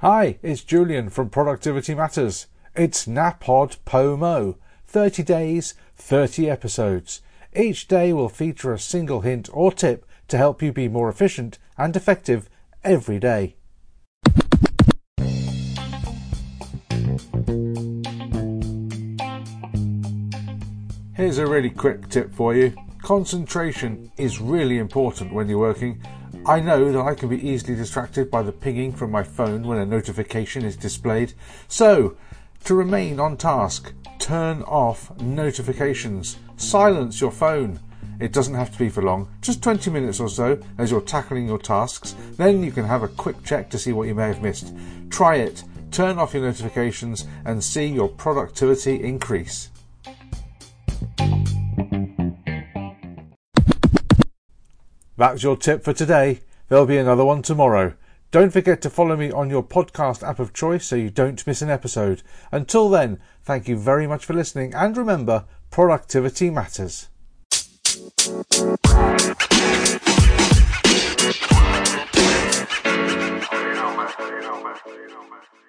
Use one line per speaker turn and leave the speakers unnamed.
Hi, it's Julian from Productivity Matters. It's NaPodPoMo 30 days, 30 episodes. Each day will feature a single hint or tip to help you be more efficient and effective every day. Here's a really quick tip for you. Concentration is really important when you're working. I know that I can be easily distracted by the pinging from my phone when a notification is displayed. So, to remain on task, turn off notifications. Silence your phone. It doesn't have to be for long, just 20 minutes or so as you're tackling your tasks. Then you can have a quick check to see what you may have missed. Try it, turn off your notifications, and see your productivity increase. That's your tip for today. There'll be another one tomorrow. Don't forget to follow me on your podcast app of choice so you don't miss an episode. Until then, thank you very much for listening and remember, productivity matters. You know, man. You know, man. You know, man.